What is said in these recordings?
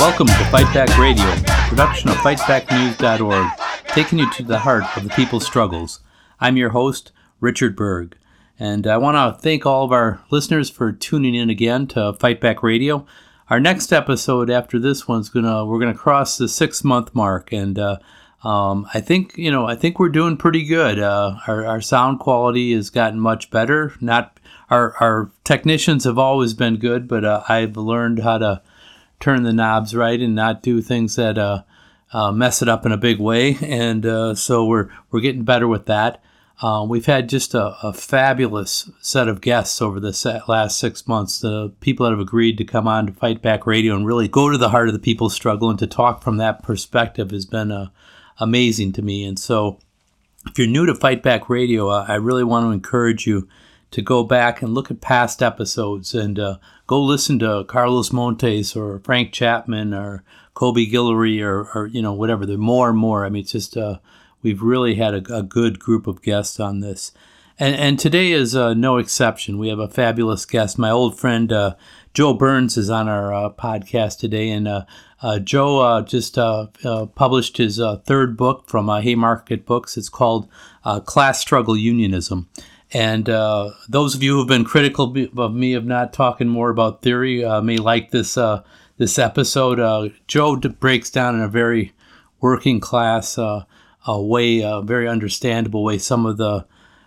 Welcome to Fight Back Radio, production of fightbacknews.org, taking you to the heart of the people's struggles. I'm your host, Richard Berg, and I want to thank all of our listeners for tuning in again to Fight Back Radio. Our next episode after this one's gonna we're gonna cross the six month mark, and uh, um, I think you know I think we're doing pretty good. Uh, our, our sound quality has gotten much better. Not our our technicians have always been good, but uh, I've learned how to turn the knobs right and not do things that uh, uh, mess it up in a big way. And uh, so we're we're getting better with that. Uh, we've had just a, a, fabulous set of guests over the last six months. The people that have agreed to come on to Fight Back Radio and really go to the heart of the people's struggle and to talk from that perspective has been uh, amazing to me. And so, if you're new to Fight Back Radio, uh, I really want to encourage you to go back and look at past episodes and go listen to Carlos Montes or Frank Chapman or Kobi Guillory or, or you know whatever. There more and more. I mean, it's just uh, we've really had a, a, good group of guests on this, and and today is uh, no exception. We have a fabulous guest. My old friend uh, Joe Burns is on our uh, podcast today, and uh, Joe just published his third book from Haymarket Books. It's called Class Struggle Unionism. And uh, those of you who have been critical of me of not talking more about theory uh, may like this uh, this episode. Uh, Joe breaks down in a very working class uh, way, a very understandable way, some of the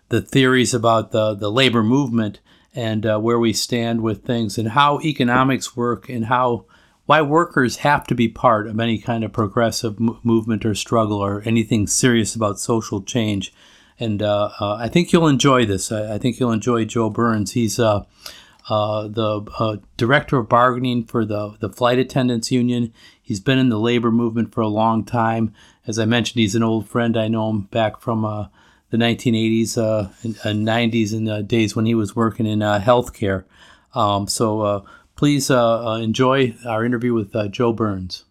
the theories about the the labor movement and where we stand with things and how economics work and how why workers have to be part of any kind of progressive movement or struggle or anything serious about social change and uh, uh, I think you'll enjoy this. I, I, think you'll enjoy Joe Burns. He's uh, uh the uh, director of bargaining for the the flight attendants union. He's been in the labor movement for a long time. As I mentioned, he's an old friend. I know him back from uh, the 1980s and, and, 90s and days when he was working in healthcare. Um, so please enjoy our interview with Joe Burns.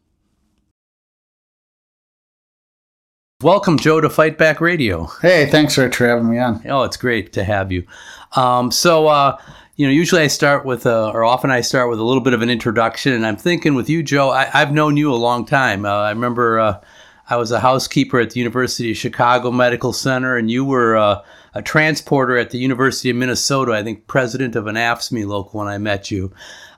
Welcome, Joe, to Fight Back Radio. Hey, thanks, Rich, for having me on. Oh, it's great to have you. Um, so, uh, you know, usually I start with, a, or often I start with a little bit of an introduction, and I'm thinking with you, Joe, I, have known you a long time. Uh, I remember uh, I was a housekeeper at the University of Chicago Medical Center, and you were uh, a transporter at the University of Minnesota. I think president of an AFSCME local when I met you.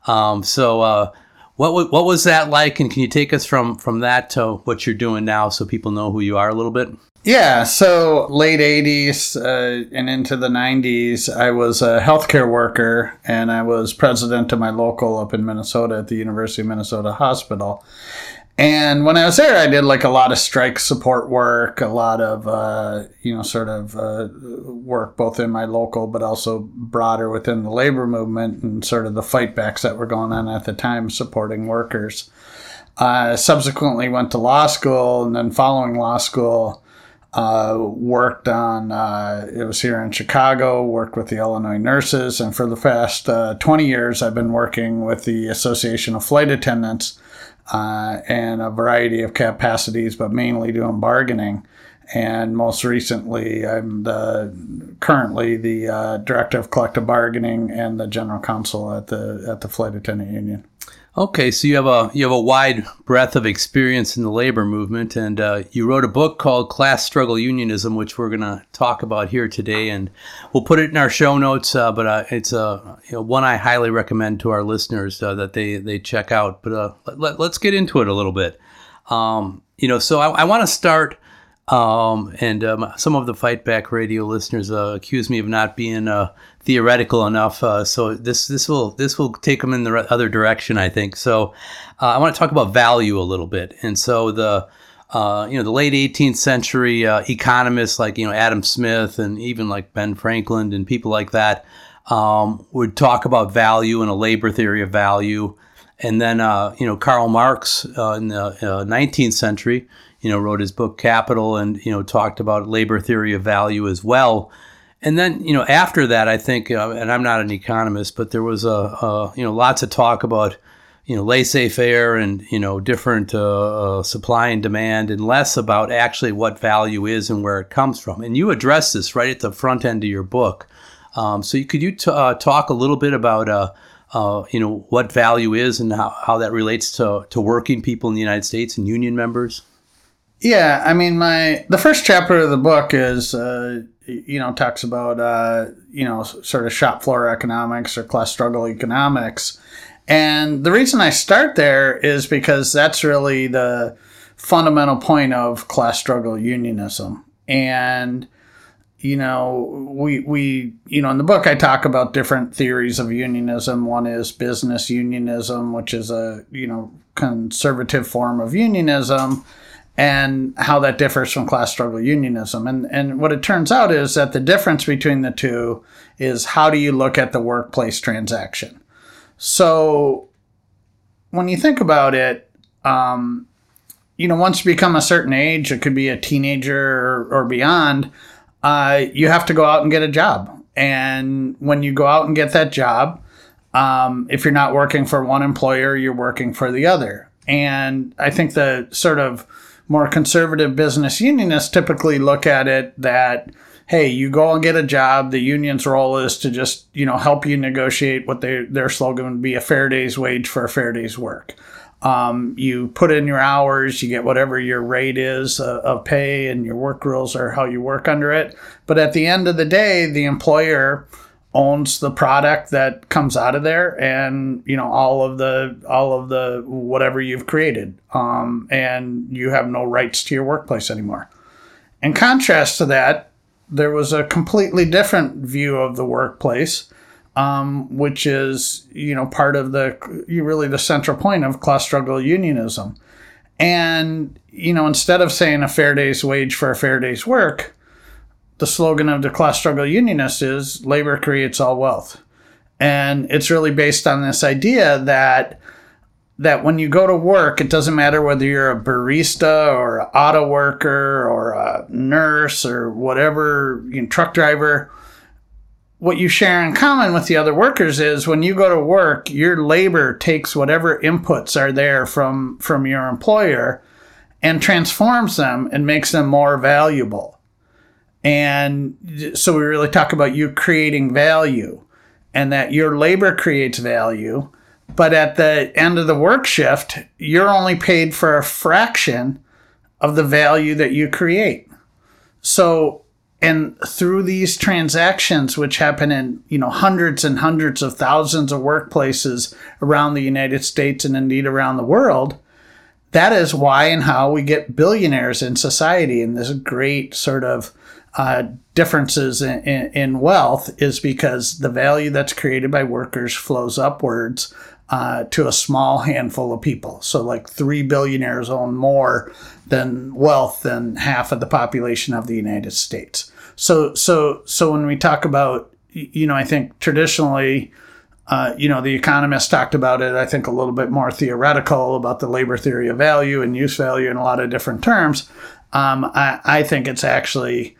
Um, so what what was that like, and can you take us from from that to what you're doing now, so people know who you are a little bit? Yeah, so late 80s uh, and into the 90s, I was a healthcare worker and I was president of my local up in Minnesota at the University of Minnesota Hospital. And when I was there, I did like a lot of strike support work, a lot of, uh, you know, sort of uh, work both in my local, but also broader within the labor movement and sort of the fightbacks that were going on at the time supporting workers. Uh, subsequently went to law school and then following law school, uh, worked on, uh, it was here in Chicago, worked with the Illinois nurses. And for the past uh, 20 years, I've been working with the Association of Flight Attendants uh, and a variety of capacities, but mainly doing bargaining. And most recently, I'm the currently the uh, director of collective bargaining and the general counsel at the at the flight attendant union. Okay, so you have a you have a wide breadth of experience in the labor movement, and uh, you wrote a book called "Class Struggle Unionism," which we're going to talk about here today, and we'll put it in our show notes. Uh, but uh, it's a you know, one I highly recommend to our listeners uh, that they they check out. But uh, let, us get into it a little bit. Um, you know, so I, I want to start um, and um, some of the Fight Back Radio listeners uh, accuse me of not being uh, theoretical enough. Uh, so this this will this will take them in the other direction, I think. So uh, I want to talk about value a little bit. And so the uh, you know the late 18th century uh, economists like you know Adam Smith and even like Ben Franklin and people like that um, would talk about value and a labor theory of value. And then you know Karl Marx in the 19th century you know, wrote his book Capital and, you know, talked about labor theory of value as well. And then, you know, after that, I think, uh, and I'm not an economist, but there was a, a, you know, lots of talk about, you know, laissez-faire and, you know, different uh, uh, supply and demand and less about actually what value is and where it comes from. And you address this right at the front end of your book. Um, so you, could you t- uh, talk a little bit about uh, uh, you know, what value is and how, how that relates to, to working people in the United States and union members? Yeah, I mean, my the first chapter of the book is, uh, you know, talks about, uh, you know, sort of shop floor economics or class struggle economics, and the reason I start there is because that's really the fundamental point of class struggle unionism, and you know, we we you know in the book I talk about different theories of unionism. One is business unionism, which is a you know conservative form of unionism, and how that differs from class struggle unionism. And and what it turns out is that the difference between the two is how do you look at the workplace transaction. So when you think about it, um, you know, once you become a certain age, it could be a teenager or, or beyond uh, you have to go out and get a job. And when you go out and get that job, um, if you're not working for one employer, you're working for the other. And I think the sort of more conservative business unionists typically look at it that, hey, you go and get a job. The union's role is to just, you know, help you negotiate what they, their slogan would be a fair day's wage for a fair day's work. Um, you put in your hours, you get whatever your rate is uh, of pay, and your work rules are how you work under it. But at the end of the day, the employer owns the product that comes out of there and you know all of the all of the whatever you've created um, and you have no rights to your workplace anymore in contrast to that there was a completely different view of the workplace um, which is you know part of the you really the central point of class struggle unionism. And you know instead of saying a fair day's wage for a fair day's work, the slogan of the class struggle unionist is labor creates all wealth. And it's really based on this idea that that when you go to work, it doesn't matter whether you're a barista or an auto worker or a nurse or whatever, you know, truck driver what you share in common with the other workers is when you go to work, your labor takes whatever inputs are there from, from your employer and transforms them and makes them more valuable. And so we really talk about you creating value and that your labor creates value. But at the end of the work shift, you're only paid for a fraction of the value that you create. So and through these transactions which happen in you know hundreds and hundreds of thousands of workplaces around the united states and indeed around the world that is why and how we get billionaires in society and this great sort of uh, differences in, in, in, wealth is because the value that's created by workers flows upwards uh, to a small handful of people. So, like three billionaires own more than wealth than half of the population of the United States. So so so when we talk about you know I think traditionally. Uh, you know, the economists talked about it, I think, a little bit more theoretical about the labor theory of value and use value in a lot of different terms. Um, I, I think it's actually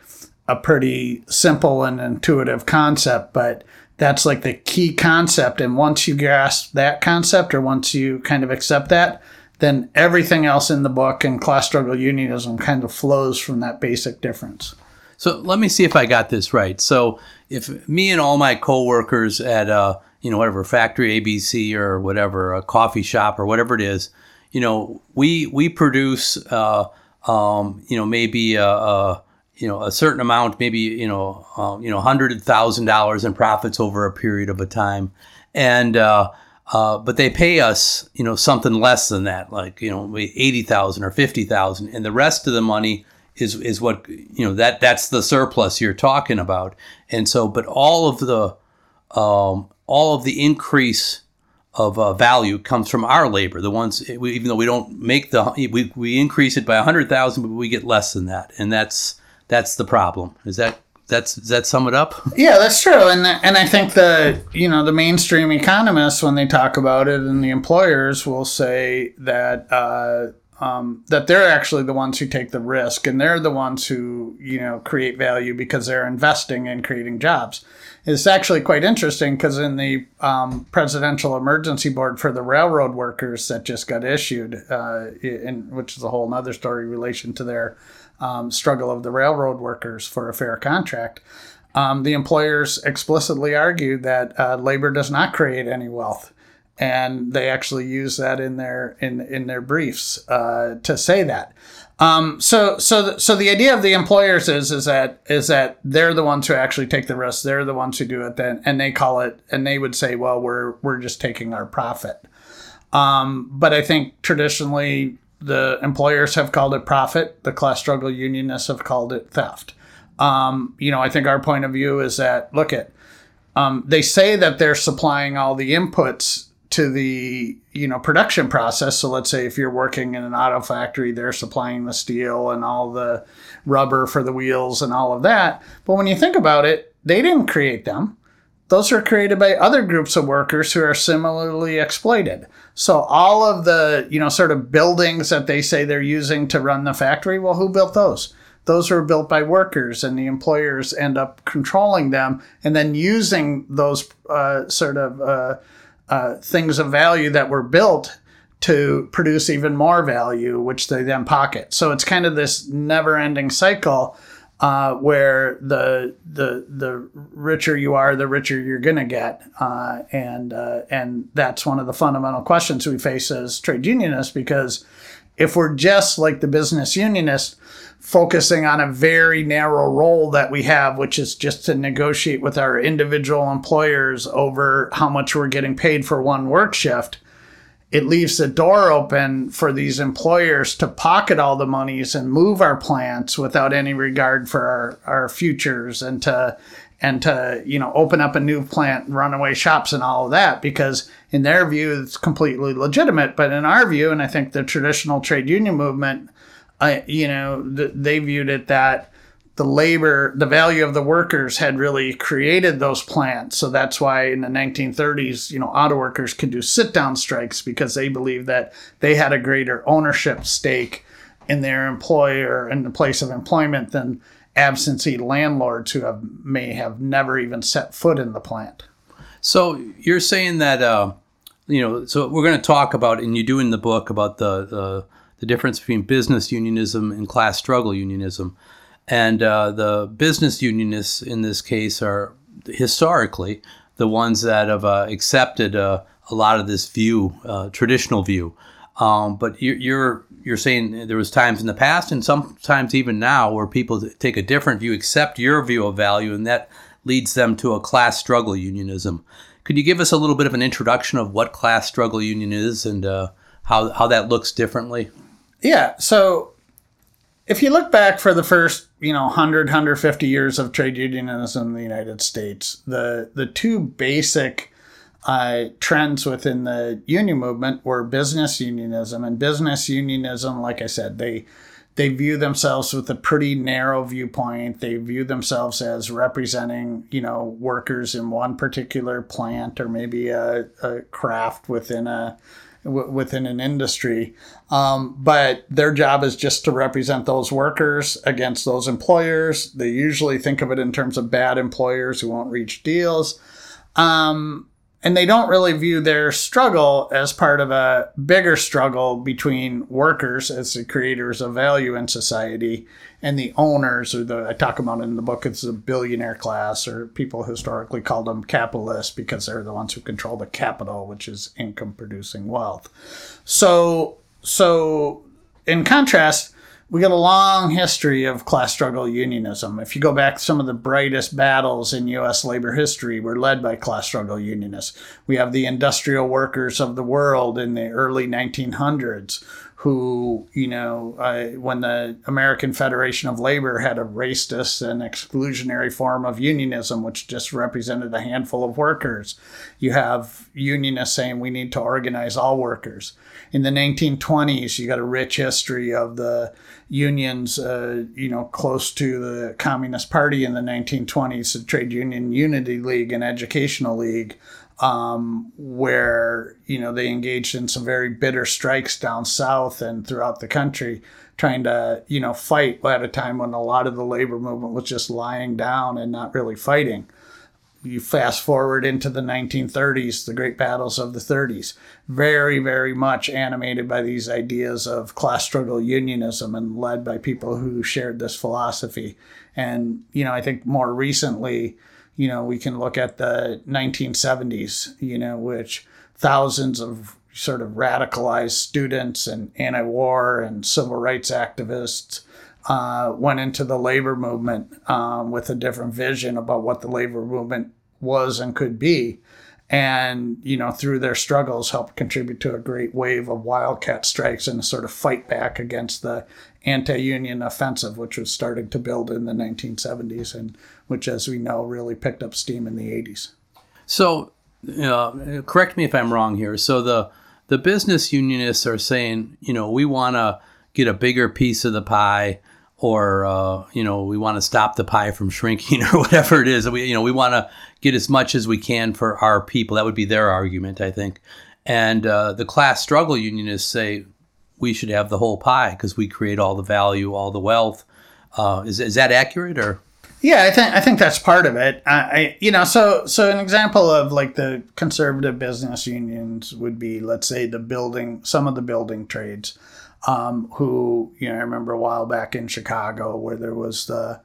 a pretty simple and intuitive concept, but that's like the key concept. And once you grasp that concept, or once you kind of accept that, then everything else in the book and class struggle unionism kind of flows from that basic difference. So let me see if I got this right. So if me and all my coworkers at a you know whatever factory ABC or whatever a coffee shop or whatever it is, you know we we produce uh, um, you know maybe a, a, you know a certain amount, maybe you know uh, you know hundred thousand dollars in profits over a period of a time, and uh, uh, but they pay us you know something less than that, like you know eighty thousand or fifty thousand, and the rest of the money is is what you know that that's the surplus you're talking about. And so but all of the um, all of the increase of uh, value comes from our labor the ones even though we don't make the we, we increase it by 100,000 but we get less than that. And that's that's the problem. Is that that's does that sum it up? Yeah that's true. And and i think the you know the mainstream economists when they talk about it and the employers will say that uh, um, that they're actually the ones who take the risk and they're the ones who you know create value because they're investing in creating jobs. It's actually quite interesting because in the um, presidential emergency board for the railroad workers that just got issued uh, in, which is a whole other story in relation to their um, struggle of the railroad workers for a fair contract um, the employers explicitly argue that uh, labor does not create any wealth, and they actually use that in their in in their briefs uh, to say that. Um, so so the, so the idea of the employers is is that is that they're the ones who actually take the risk. They're the ones who do it. Then and they call it and they would say, well, we're we're just taking our profit. Um, but I think traditionally the employers have called it profit. The class struggle unionists have called it theft. Um, you know, I think our point of view is that look at um, they say that they're supplying all the inputs to the you know production process. So let's say if you're working in an auto factory, they're supplying the steel and all the rubber for the wheels and all of that. But when you think about it, they didn't create them. Those are created by other groups of workers who are similarly exploited. So all of the you know sort of buildings that they say they're using to run the factory, well, who built those? those were built by workers and the employers end up controlling them and then using those uh, sort of uh, uh, things of value that were built to produce even more value, which they then pocket. So it's kind of this never-ending cycle uh, where the the the richer you are, the richer you're going to get, uh, and uh, and that's one of the fundamental questions we face as trade unionists because if we're just like the business unionists focusing on a very narrow role that we have, which is just to negotiate with our individual employers over how much we're getting paid for one work shift, it leaves the door open for these employers to pocket all the monies and move our plants without any regard for our, our futures and to and to you know open up a new plant runaway shops and all of that because in their view it's completely legitimate. But in our view and i think the traditional trade union movement I, you know, th- they viewed it that the labor, the value of the workers had really created those plants. So that's why in the 1930s, you know, auto workers could do sit down strikes because they believed that they had a greater ownership stake in their employer and the place of employment than absentee landlords who have may have never even set foot in the plant. So you're saying that, uh, you know, so we're going to talk about, and you do in the book about the, the the difference between business unionism and class struggle unionism. And uh, the business unionists in this case are historically the ones that have uh, accepted uh, a lot of this view, uh, traditional view. Um, but you're, you're you're saying there was times in the past and sometimes even now where people take a different view, accept your view of value, and that leads them to a class struggle unionism. Could you give us a little bit of an introduction of what class struggle union is and uh, how, how that looks differently? Yeah. So if you look back for the first, you know, 100, 150 years of trade unionism in the United States, the, the two basic uh, trends within the union movement were business unionism. And business unionism, like I said, they they view themselves with a pretty narrow viewpoint. They view themselves as representing, you know, workers in one particular plant or maybe a, a craft within a w- within an industry. Um, but their job is just to represent those workers against those employers. They usually think of it in terms of bad employers who won't reach deals. Um, and they don't really view their struggle as part of a bigger struggle between workers as the creators of value in society and the owners or the I talk about in the book it's the billionaire class or people historically called them capitalists because they're the ones who control the capital which is income producing wealth. So so in contrast we got a long history of class struggle unionism. If you go back, some of the brightest battles in U.S. labor history were led by class struggle unionists. We have the industrial workers of the world in the early 1900s who, you know, uh, when the American Federation of Labor had a racist and exclusionary form of unionism, which just represented a handful of workers, you have unionists saying we need to organize all workers. In the 1920s, you got a rich history of the unions, uh, you know, close to the Communist Party in the 1920s, the Trade Union Unity League and Educational League um, where you know they engaged in some very bitter strikes down south and throughout the country, trying to you know fight at a time when a lot of the labor movement was just lying down and not really fighting. You fast forward into the 1930s, the great battles of the 30s, very, very much animated by these ideas of class struggle unionism and led by people who shared this philosophy. And, you know, I think more recently, you know, we can look at the 1970s, you know, which thousands of sort of radicalized students and anti war and civil rights activists uh, went into the labor movement um, with a different vision about what the labor movement was and could be. And, you know, through their struggles, helped contribute to a great wave of wildcat strikes and a sort of fight back against the anti union offensive, which was starting to build in the 1970s and which, as we know, really picked up steam in the 80s. So, uh, correct me if I'm wrong here. So, the, the business unionists are saying, you know, we want to get a bigger piece of the pie or uh, you know we want to stop the pie from shrinking or whatever it is. We you know we want to get as much as we can for our people. That would be their argument, I think. And uh, the class struggle unionists say we should have the whole pie because we create all the value, all the wealth. Uh, is is that accurate or? Yeah, I think I think that's part of it. I, I, you know, so so an example of like the conservative business unions would be, let's say, the building, some of the building trades um, who, you know, I remember a while back in Chicago where there was the,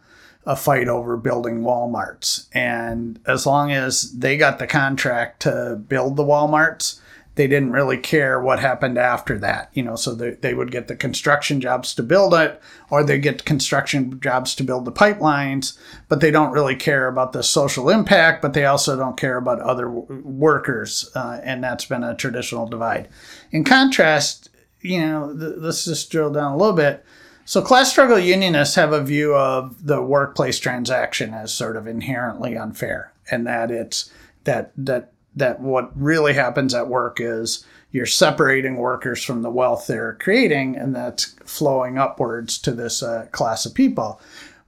a fight over building Walmarts. And as long as they got the contract to build the Walmarts, they didn't really care what happened after that. You know, so they, they would get the construction jobs to build it, or they get construction jobs to build the pipelines, but they don't really care about the social impact, but they also don't care about other workers. Uh, and that's been a traditional divide. In contrast, you know, th- let's just drill down a little bit. So, class struggle unionists have a view of the workplace transaction as sort of inherently unfair, and that it's that that that what really happens at work is you're separating workers from the wealth they're creating, and that's flowing upwards to this uh, class of people.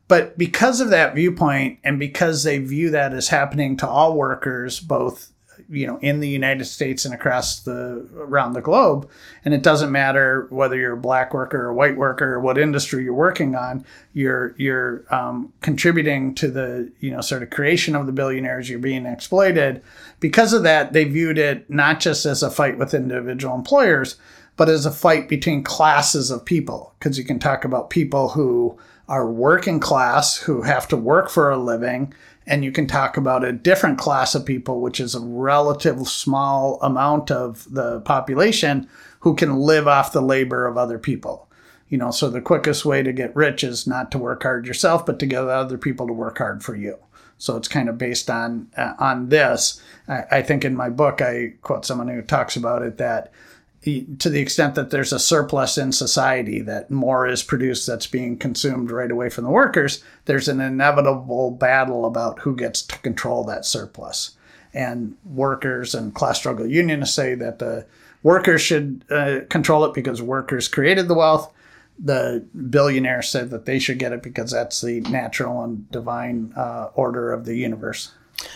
But because of that viewpoint, and because they view that as happening to all workers, both you know in the United States and across the around the globe and it doesn't matter whether you're a black worker or white worker or what industry you're working on you're you're um, contributing to the you know sort of creation of the billionaires you're being exploited. Because of that they viewed it not just as a fight with individual employers but as a fight between classes of people. Because you can talk about people who are working class who have to work for a living and you can talk about a different class of people, which is a relative small amount of the population who can live off the labor of other people. You know, so the quickest way to get rich is not to work hard yourself, but to get other people to work hard for you. So it's kind of based on uh, on this. I, I think in my book I quote someone who talks about it that to the extent that there's a surplus in society, that more is produced that's being consumed right away from the workers, there's an inevitable battle about who gets to control that surplus. And workers and class struggle unionists say that the workers should uh, control it because workers created the wealth. The billionaires said that they should get it because that's the natural and divine uh, order of the universe.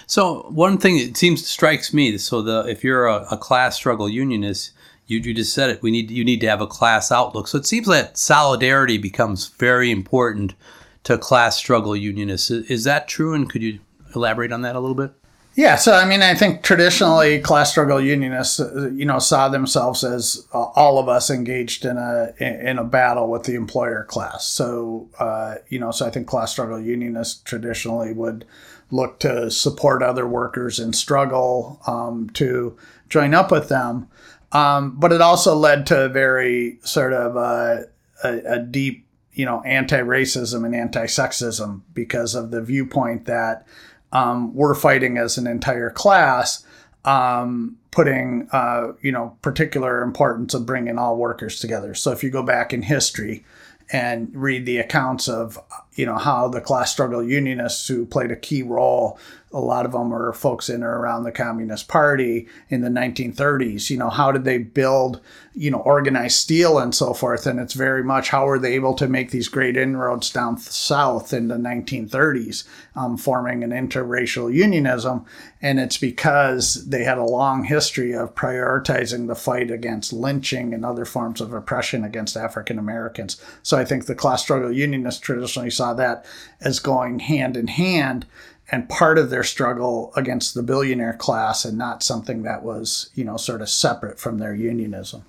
So one thing that seems strikes me so the if you're a, a class struggle unionist you, you just said it. We need you need to have a class outlook. So it seems that solidarity becomes very important to class struggle unionists. Is, is that true? And could you elaborate on that a little bit? Yeah, so I mean, I think traditionally class struggle unionists, uh, you know, saw themselves as uh, all of us engaged in a in a battle with the employer class. So, uh, you know, so I think class struggle unionists traditionally would look to support other workers in struggle, um, to join up with them. Um, but it also led to a very sort of uh, a, a deep, you know, anti-racism and anti-sexism because of the viewpoint that um, we're fighting as an entire class, um, putting, uh, you know, particular importance of bringing all workers together. So if you go back in history and read the accounts of, you know, how the class struggle unionists who played a key role a lot of them were folks in or around the Communist Party in the 1930s. You know, how did they build, you know, organized steel and so forth? And it's very much how were they able to make these great inroads down south in the 1930s, um, forming an interracial unionism. And it's because they had a long history of prioritizing the fight against lynching and other forms of oppression against African Americans. So I think the class struggle unionists traditionally saw that as going hand in hand and part of their struggle against the billionaire class and not something that was, you know, sort of separate from their unionism.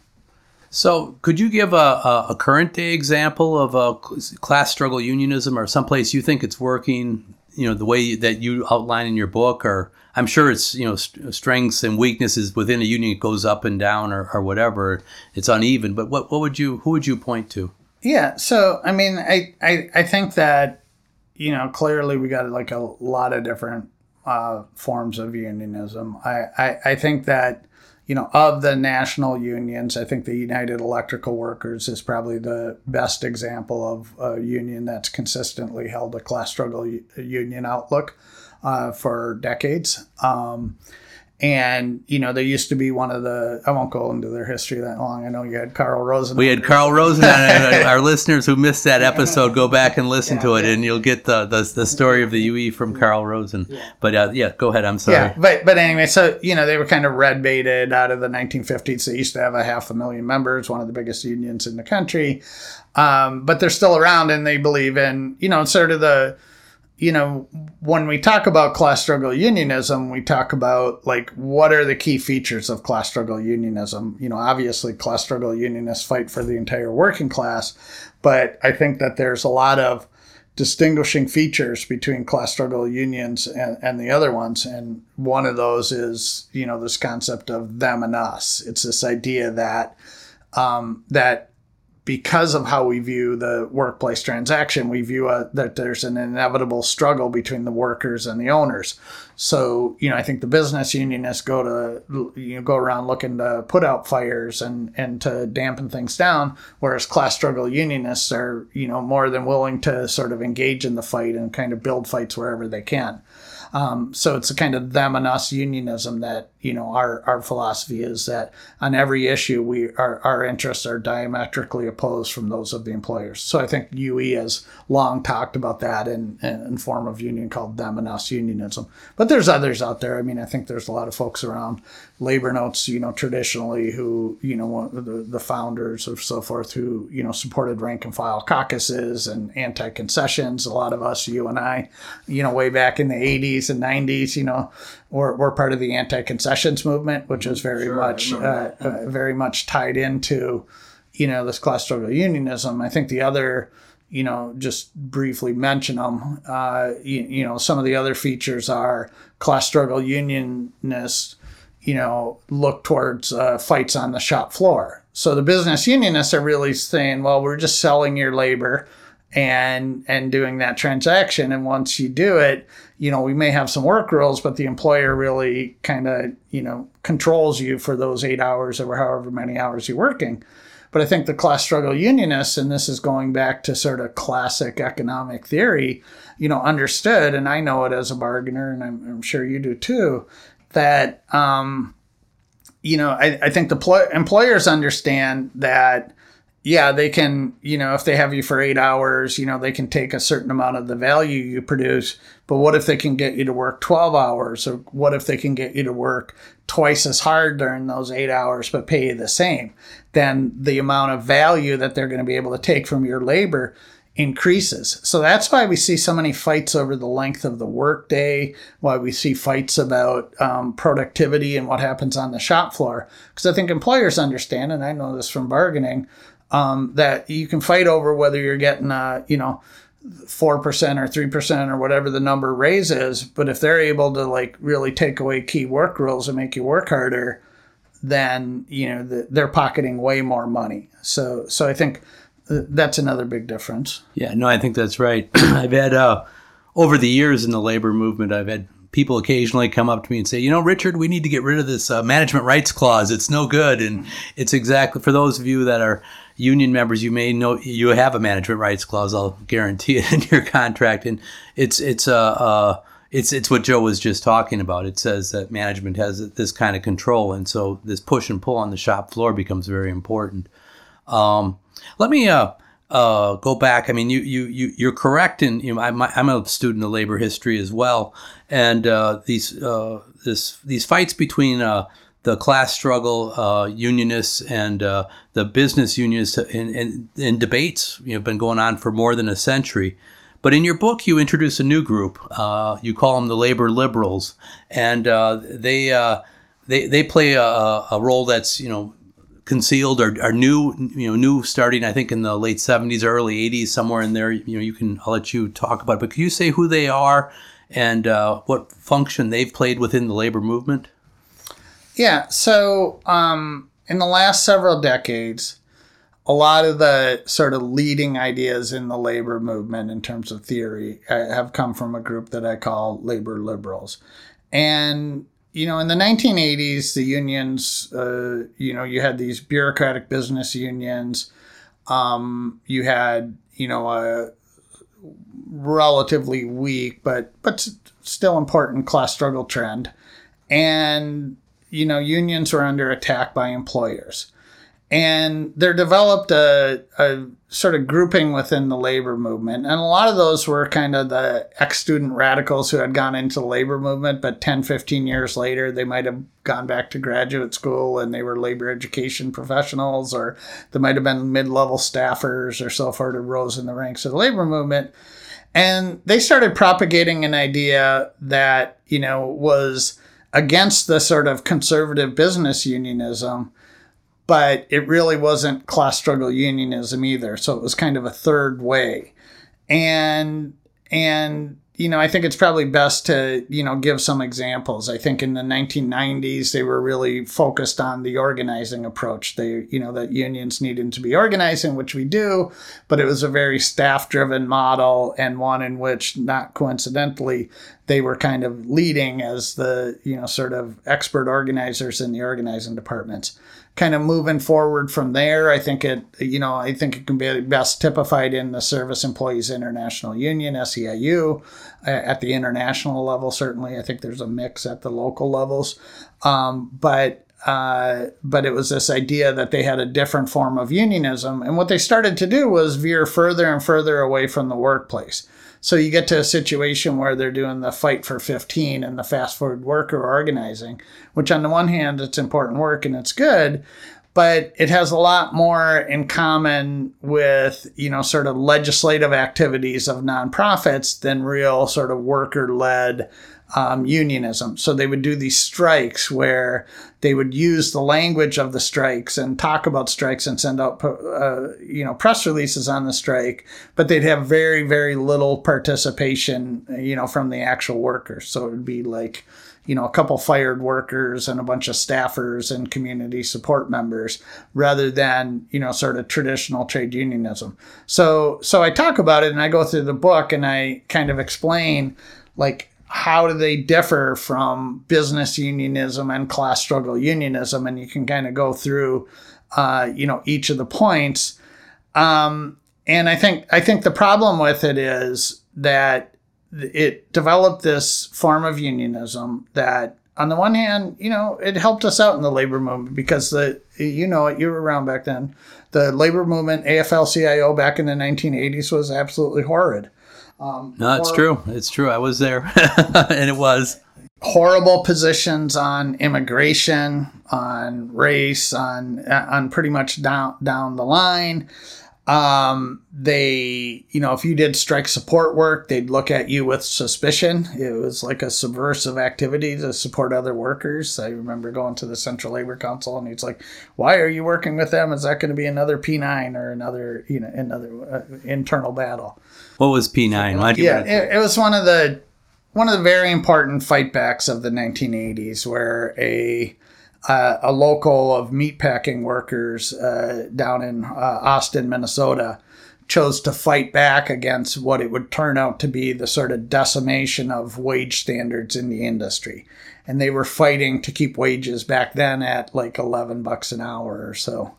So, could you give a, a, a current day example of a class struggle unionism or someplace you think it's working, you know, the way that you outline in your book? Or I'm sure it's, you know, st- strengths and weaknesses within a union it goes up and down or, or whatever. It's uneven. But what, what would you, who would you point to? Yeah. So, I mean, I, I, I think that you know, clearly we got like a lot of different uh, forms of unionism. I, I, I think that, you know, of the national unions, I think the United Electrical Workers is probably the best example of a union that's consistently held a class struggle union outlook uh, for decades. Um, and you know they used to be one of the i won't go into their history that long. I know you had carl rosen we had carl rosen and our listeners who missed that episode go back and listen yeah, to it yeah. and you'll get the, the, the story of the ue from carl rosen. But uh, yeah go ahead. I'm sorry. Yeah but but anyway so you know they were kind of red baited out of the 1950s they used to have a half a million members one of the biggest unions in the country. Um, but they're still around and they believe in you know sort of the you know, when we talk about class struggle unionism, we talk about like what are the key features of class struggle unionism. You know, obviously, class struggle unionists fight for the entire working class, but I think that there's a lot of distinguishing features between class struggle unions and, and the other ones. And one of those is, you know, this concept of them and us. It's this idea that um, that because of how we view the workplace transaction, we view a, that there's an inevitable struggle between the workers and the owners. So, you know, I think the business unionists go to, you know, go around looking to put out fires and, and to dampen things down, whereas class struggle unionists are, you know, more than willing to sort of engage in the fight and kind of build fights wherever they can. Um, so it's a kind of them and us unionism that you know our our philosophy is that on every issue we our, our interests are diametrically opposed from those of the employers. So I think UE has long talked about that in in form of union called them and us unionism. But there's others out there. I mean, I think there's a lot of folks around labor notes, you know, traditionally who you know the, the founders or so forth who you know supported rank and file caucuses and anti concessions. A lot of us, you and I, you know, way back in the 80s and 90s, you know, were, were part of the anti concessions movement, which was very sure, much uh, uh, very much tied into you know this class struggle unionism. I think the other you know, just briefly mention them. Uh, you, you, know, some of the other features are class struggle unionists you know, look towards uh, fights on the shop floor. So the business unionists are really saying, well, we're just selling your labor and and doing that transaction and once you do it you know we may have some work rules but the employer really kind of you know controls you for those eight hours or however many hours you're working but i think the class struggle unionists and this is going back to sort of classic economic theory you know understood and i know it as a bargainer and i'm, I'm sure you do too that um, you know I, I think the pl- employers understand that yeah they can you know if they have you for eight hours you know they can take a certain amount of the value you produce but what if they can get you to work 12 hours? Or what if they can get you to work twice as hard during those eight hours but pay you the same? Then the amount of value that they're going to be able to take from your labor increases. So that's why we see so many fights over the length of the workday, why we see fights about um, productivity and what happens on the shop floor. Because I think employers understand, and I know this from bargaining, um, that you can fight over whether you're getting, a, you know, 4% or 3% or whatever the number raise is. But if they're able to like really take away key work rules and make you work harder, then, you know, the, they're pocketing way more money. So, so I think that's another big difference. Yeah, no, I think that's right. I've had uh, over the years in the labor movement, I've had people occasionally come up to me and say, you know, Richard, we need to get rid of this uh, management rights clause. It's no good, and it's exactly for those of you that are union members. You may know you have a management rights clause. I'll guarantee it in your contract, and it's it's a. Uh, uh, it's it's what Joe was just talking about. It says that management has this kind of control, and so this push and pull on the shop floor becomes very important. Um, let me uh, uh, go back. I mean, you you you you're correct in. You know, I'm, I'm a student of labor history as well, and uh, these uh, this these fights between uh, the class struggle uh, unionists and uh, the business unionists in, in, in debates you know been going on for more than a century. But in your book, you introduce a new group. Uh, you call them the labor liberals, and uh, they uh, they they play a, a role that's you know concealed or, new you know new starting I think in the late 70s early 80s somewhere in there you know you can I'll let you talk about it but can you say who they are and uh, what function they've played within the labor movement? Yeah so um, in the last several decades a lot of the sort of leading ideas in the labor movement in terms of theory uh, have come from a group that I call labor liberals. And you know, in the 1980s, the unions, uh, you know, you had these bureaucratic business unions. Um, you had, you know, a relatively weak but but still important class struggle trend, and you know, unions were under attack by employers and there developed a, a, sort of grouping within the labor movement. And a lot of those were kind of the ex-student radicals who had gone into the labor movement but 10 15 years later they might have gone back to graduate school and they were labor education professionals or they might have been mid-level staffers or so forth who rose in the ranks of the labor movement. And they started propagating an idea that you know was against the sort of conservative business unionism but it really wasn't class struggle unionism either. So it was kind of a third way. And and you know, I think it's probably best to, you know, give some examples. I think in the 1990s, they were really focused on the organizing approach. They, you know, that unions needed to be organizing, which we do, but it was a very staff driven model and one in which, not coincidentally, they were kind of leading as the, you know, sort of expert organizers in the organizing departments kind of moving forward from there. I think it, you know, I think it can be best typified in the Service Employees International Union, SEIU, at the international level. Certainly, I think there's a mix at the local levels, um, but. Uh, but it was this idea that they had a different form of unionism. And what they started to do was veer further and further away from the workplace. So you get to a situation where they're doing the fight for 15 and the fast food worker organizing, which on the one hand, it's important work and it's good, but it has a lot more in common with, you know, sort of legislative activities of nonprofits than real sort of worker led um, unionism. So they would do these strikes where they would use the language of the strikes and talk about strikes and send out, uh, you know, press releases on the strike, but they'd have very, very little participation, you know, from the actual workers. So it would be like, you know, a couple fired workers and a bunch of staffers and community support members rather than, you know, sort of traditional trade unionism. So, so I talk about it and I go through the book and I kind of explain like how do they differ from business unionism and class struggle unionism? And you can kind of go through uh, you know each of the points. Um, and i think i think the problem with it is that it developed this form of unionism that on the one hand you know it helped us out in the labor movement because the you know it, you were around back then. The labor movement afl-cio back in the 1980s was absolutely horrid um, no, it's true. It's true. I was there, and it was horrible positions on immigration, on race, on on pretty much down down the line. Um, they, you know, if you did strike support work, they'd look at you with suspicion. It was like a subversive activity to support other workers. I remember going to the Central Labor Council, and he's like, "Why are you working with them? Is that going to be another P nine or another, you know, another uh, internal battle?" What was P nine? Yeah, it, it was one of the one of the very important fightbacks of the 1980s, where a uh, a local of meatpacking workers uh, down in uh, Austin, Minnesota, chose to fight back against what it would turn out to be the sort of decimation of wage standards in the industry. And they were fighting to keep wages back then at like 11 bucks an hour or so,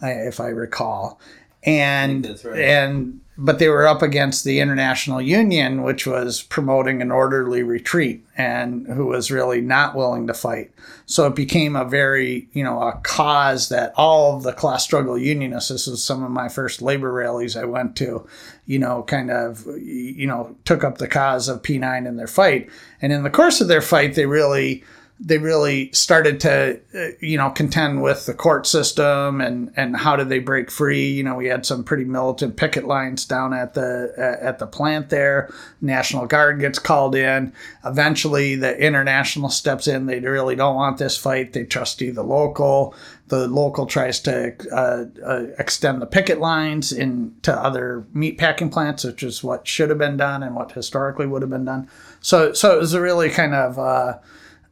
if I recall. And, right. and but they were up against the International Union, which was promoting an orderly retreat and who was really not willing to fight. So it became a very, you know, a cause that all of the class struggle unionists, this was some of my first labor rallies I went to, you know, kind of, you know, took up the cause of P9 in their fight. And in the course of their fight, they really they really started to, uh, you know, contend with the court system and, and how did they break free? You know, we had some pretty militant picket lines down at the at the plant there. National Guard gets called in. Eventually, the international steps in. They really don't want this fight. They trustee the local. The local tries to uh, uh, extend the picket lines into other meat packing plants, which is what should have been done and what historically would have been done. So, so it was a really kind of uh,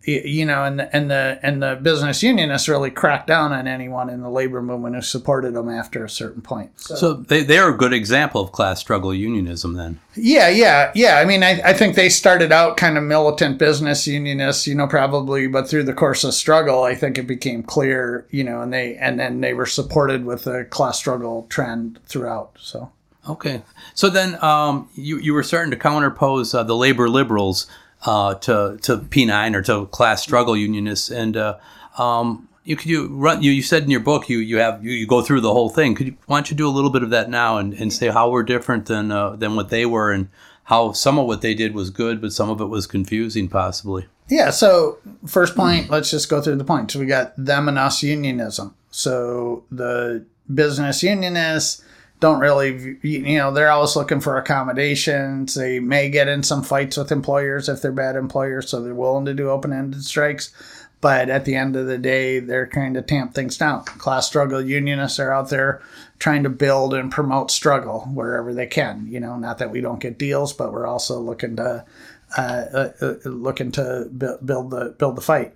you know, and the, and the and the business unionists really cracked down on anyone in the labor movement who supported them after a certain point. So, so they they're a good example of class struggle unionism, then. Yeah, yeah, yeah. I mean, I, I think they started out kind of militant business unionists, you know, probably, but through the course of struggle, I think it became clear, you know, and they and then they were supported with the class struggle trend throughout. So. Okay, so then um, you you were starting to counterpose uh, the labor liberals uh, to to P9 or to class struggle unionists. And uh, um, you could you run you, you said in your book you you have you, you go through the whole thing. Could you why don't you do a little bit of that now and, and say how we're different than uh, than what they were and how some of what they did was good, but some of it was confusing possibly. Yeah. So first point, let's just go through the points. We got them and us unionism. So the business unionists don't really, you know, they're always looking for accommodations. They may get in some fights with employers if they're bad employers, so they're willing to do open ended strikes. But at the end of the day, they're trying to tamp things down. Class struggle unionists are out there trying to build and promote struggle wherever they can. You know, not that we don't get deals, but we're also looking to uh, uh, uh looking to build the build the fight.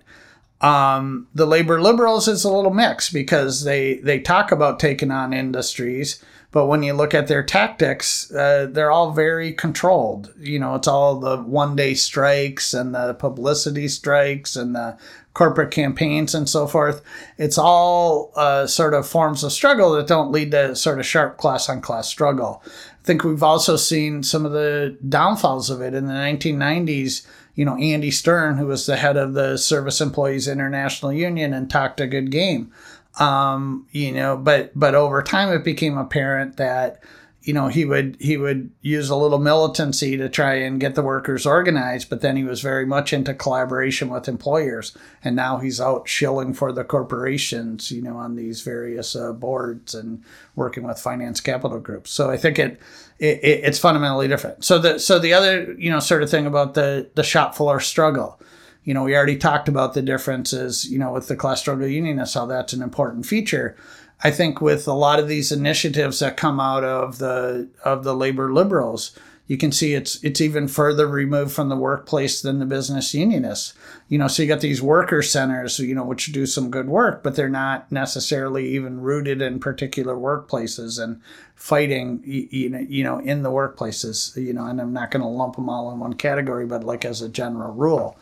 Um, the labor liberals is a little mixed because they they talk about taking on industries, but when you look at their tactics, uh, they're all very controlled. You know, it's all the one day strikes and the publicity strikes and the corporate campaigns and so forth. It's all uh, sort of forms of struggle that don't lead to sort of sharp class on class struggle. I think we've also seen some of the downfalls of it in the 1990s. You know, Andy Stern, who was the head of the Service Employees International Union and talked a good game um, you know, but but over time it became apparent that you know he would he would use a little militancy to try and get the workers organized but then he was very much into collaboration with employers. And now he's out shilling for the corporations you know on these various uh, boards and working with finance capital groups. So i think it, it, it's fundamentally different. So the so the other you know sort of thing about the the shop floor struggle you know, we already talked about the differences, you know, with the class struggle unionists, how that's an important feature. I think with a lot of these initiatives that come out of the of the labor liberals, you can see it's it's even further removed from the workplace than the business unionists. You know, so you got these worker centers, you know, which do some good work, but they're not necessarily even rooted in particular workplaces and fighting, you know, in the workplaces. You know, and I'm not going to lump them all in one category, but like as a general rule.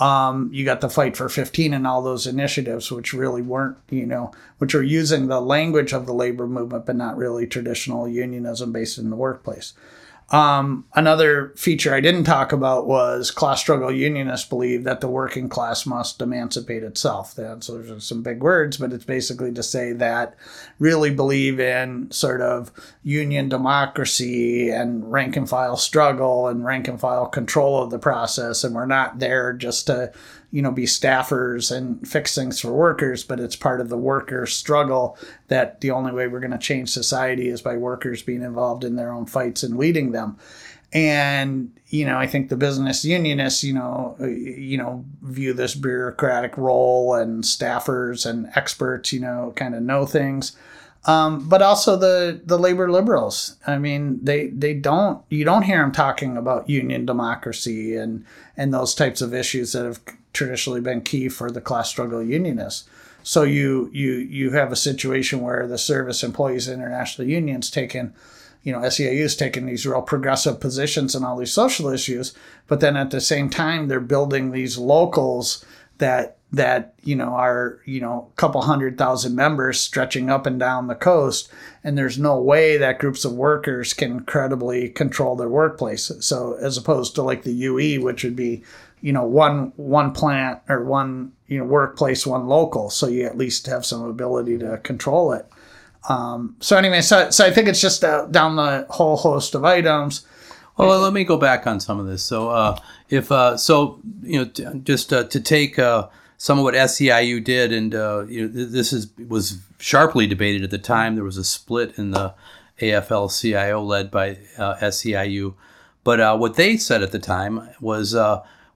Um, you got the fight for 15 and all those initiatives, which really weren't, you know, which are using the language of the labor movement, but not really traditional unionism based in the workplace. Um, another feature I didn't talk about was class struggle unionists believe that the working class must emancipate itself. And so there's some big words, but it's basically to say that really believe in sort of union democracy and rank and file struggle and rank and file control of the process. And we're not there just to you know, be staffers and fix things for workers, but it's part of the worker struggle that the only way we're going to change society is by workers being involved in their own fights and leading them. And you know, I think the business unionists, you know, uh, you know, view this bureaucratic role and staffers and experts, you know, kind of know things. Um, but also the the labor liberals. I mean, they they don't you don't hear them talking about union democracy and and those types of issues that have traditionally been key for the class struggle unionists. So you you you have a situation where the Service Employees International Union's taken, you know, SEIU's taken these real progressive positions on all these social issues, but then at the same time they're building these locals that that you know are you know a couple hundred thousand members stretching up and down the coast and there's no way that groups of workers can credibly control their workplace so as opposed to like the UE which would be you know one one plant or one you know workplace one local so you at least have some ability to control it um, so anyway so, so i think it's just uh, down the whole host of items Well, let me go back on some of this. So, uh, if uh, so, you know, t- just uh, to take uh, some of what SEIU did, and uh, you know, th- this is was sharply debated at the time. There was a split in the AFL-CIO led by SEIU, but what they said at the time was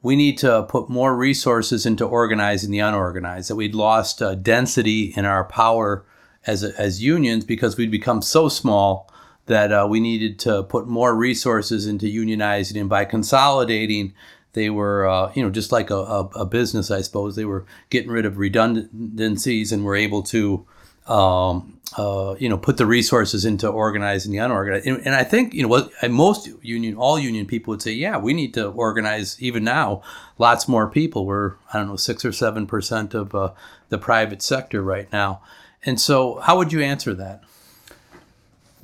we need to put more resources into organizing the unorganized. That we'd lost density in our power as as unions because we'd become so small that uh, we needed to put more resources into unionizing, and by consolidating, they were, uh, you know, just like a, a, a, business, I suppose. They were getting rid of redundancies and were able to, um, uh, you know, put the resources into organizing the unorganized. And, and I think, you know, what most union, all union people would say, yeah, we need to organize even now. Lots more people. We're, I don't know, six or seven percent of uh, the private sector right now. And so, how would you answer that?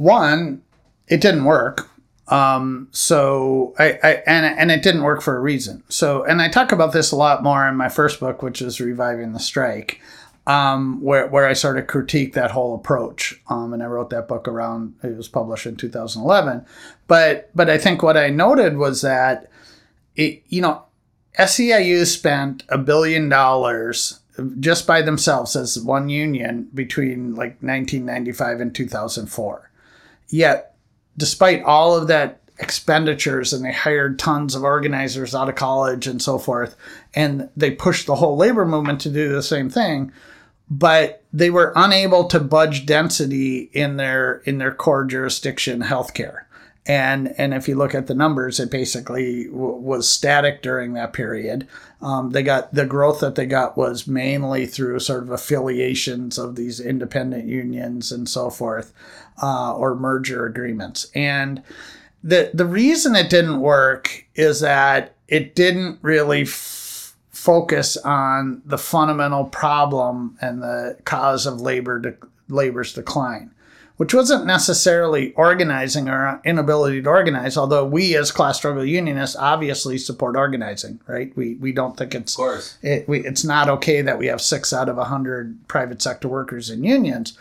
one, it didn't work. Um, so I, I, and and it didn't work for a reason. So and I talk about this a lot more in my first book, which is reviving the strike, um, where where I sort of critique that whole approach. Um, and I wrote that book around it was published in 2011. But but I think what I noted was that it you know SEIU spent a billion dollars just by themselves as one union between like 1995 and 2004 Yet, despite all of that expenditures and they hired tons of organizers out of college and so forth, and they pushed the whole labor movement to do the same thing, but they were unable to budge density in their in their core jurisdiction healthcare and and if you look at the numbers, it basically w- was static during that period. Um, they got the growth that they got was mainly through sort of affiliations of these independent unions and so forth, uh, or merger agreements. And the the reason it didn't work is that it didn't really f- focus on the fundamental problem and the cause of labor de- labor's decline which wasn't necessarily organizing or inability to organize, although we as class struggle unionists obviously support organizing, right? We, we don't think it's it, we, it's not okay that we have six out of a hundred private sector workers in unions.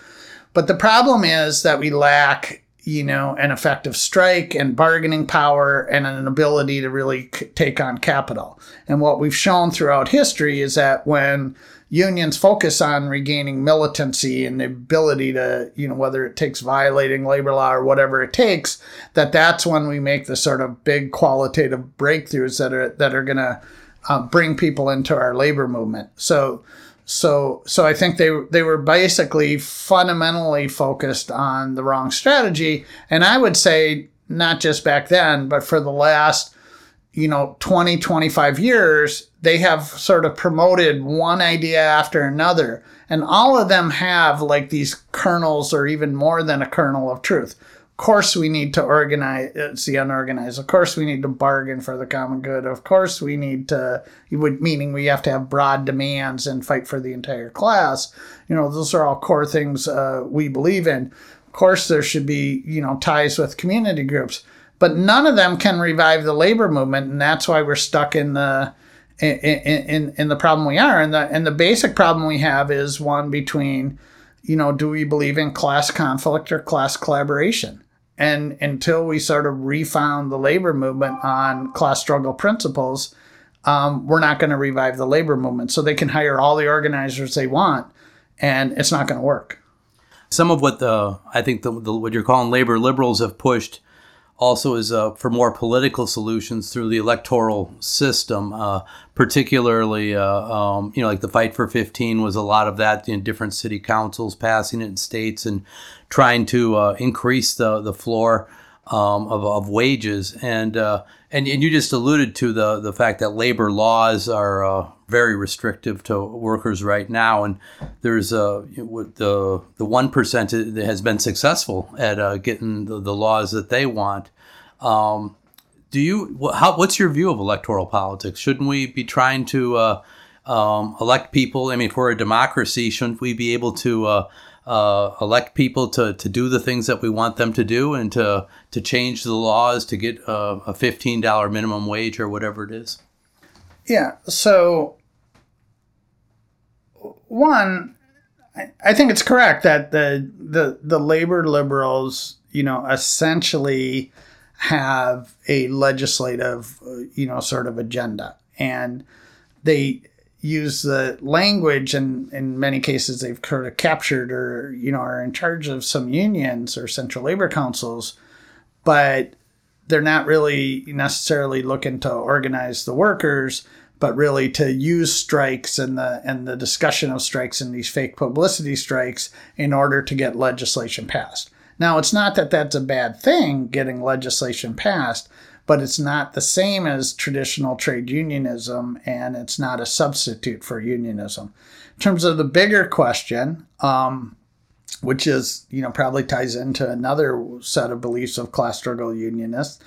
But the problem is that we lack, you know, an effective strike and bargaining power and an ability to really c- take on capital. And what we've shown throughout history is that when unions focus on regaining militancy and the ability to, you know, whether it takes violating labor law or whatever it takes, that that's when we make the sort of big qualitative breakthroughs that are that are going to uh, bring people into our labor movement. So, so, so I think they they were basically fundamentally focused on the wrong strategy, and I would say not just back then, but for the last you know 20 25 years they have sort of promoted one idea after another. And all of them have like these kernels or even more than a kernel of truth course we need to organize it's the unorganized of course we need to bargain for the common good of course we need to would meaning we have to have broad demands and fight for the entire class you know those are all core things uh, we believe in of course there should be you know ties with community groups but none of them can revive the labor movement, and that's why we're stuck in the in, in, in the problem we are. And the and the basic problem we have is one between, you know, do we believe in class conflict or class collaboration? And until we sort of refound the labor movement on class struggle principles, um, we're not going to revive the labor movement. So they can hire all the organizers they want, and it's not going to work. Some of what the I think the, the, what you're calling labor liberals have pushed also is uh, for more political solutions through the electoral system, uh, particularly, uh, um, you know, like the Fight for 15 was a lot of that in different city councils passing it in states and trying to uh, increase the, the floor um, of, of wages. And, uh, and, and you just alluded to the, the fact that labor laws are uh, very restrictive to workers right now, and there's a the the one percent that has been successful at uh, getting the, the, laws that they want. Um, do you how, what's your view of electoral politics? Shouldn't we be trying to uh, um, elect people? I mean, for a democracy, shouldn't we be able to uh, elect people to, to do the things that we want them to do and to to change the laws to get a, a fifteen dollar minimum wage or whatever it is? Yeah. So one, I think it's correct that the the the labor liberals, you know, essentially have a legislative, uh, you know, sort of agenda. And they use the language and in many cases they've kind of captured or you know are in charge of some unions or central labor councils but they're not really necessarily looking to organize the workers but really to use strikes and the and the discussion of strikes and these fake publicity strikes in order to get legislation passed. Now it's not that that's a bad thing getting legislation passed but it's not the same as traditional trade unionism and it's not a substitute for unionism. In terms of the bigger question, um, which is, you know, probably ties into another set of beliefs of class struggle unionists,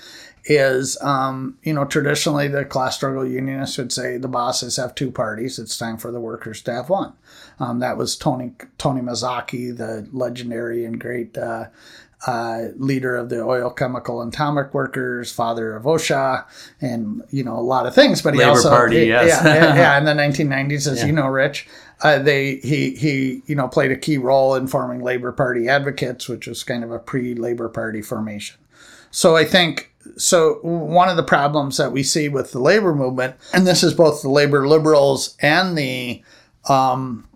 is, um, you know, traditionally the class struggle unionists would say the bosses have two parties. It's time for the workers to have one. Um, that was Tony Tony Mazzocchi, the legendary and great uh, uh, leader of the oil, chemical, and atomic workers, father of OSHA, and you know a lot of things. But he Labor also, Party, he- yes. yeah, yeah, in the 1990s, as Yeah. you know, Rich, uh, they he he you know played a key role in forming Labor Party advocates, which was kind of a pre-Labor Party formation. So I think so. One of the problems that we see with the labor movement, and this is both the labor liberals and the um,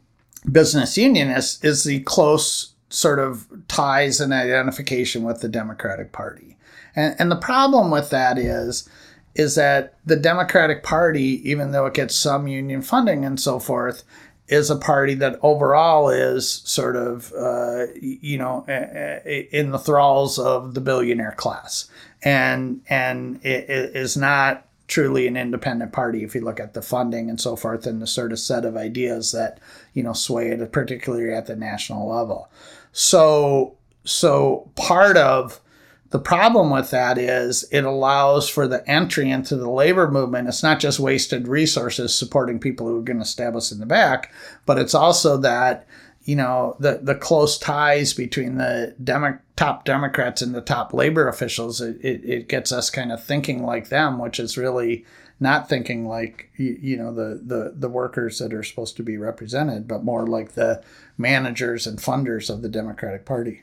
business unionists, is the close sort of ties and identification with the Democratic Party. And, and the problem with that is, is that the Democratic Party, even though it gets some union funding and so forth, is a party that overall is sort of, uh, you know, in the thralls of the billionaire class, and and it, it is not truly an independent party if you look at the funding and so forth and the sort of set of ideas that you know sway it, particularly at the national level. So so part of the problem with that is it allows for the entry into the labor movement. It's not just wasted resources supporting people who are going to stab us in the back, but it's also that you know the the close ties between the Demo- top Democrats and the top labor officials. It, it, it gets us kind of thinking like them, which is really not thinking like you, you know the, the the workers that are supposed to be represented, but more like the managers and funders of the Democratic Party.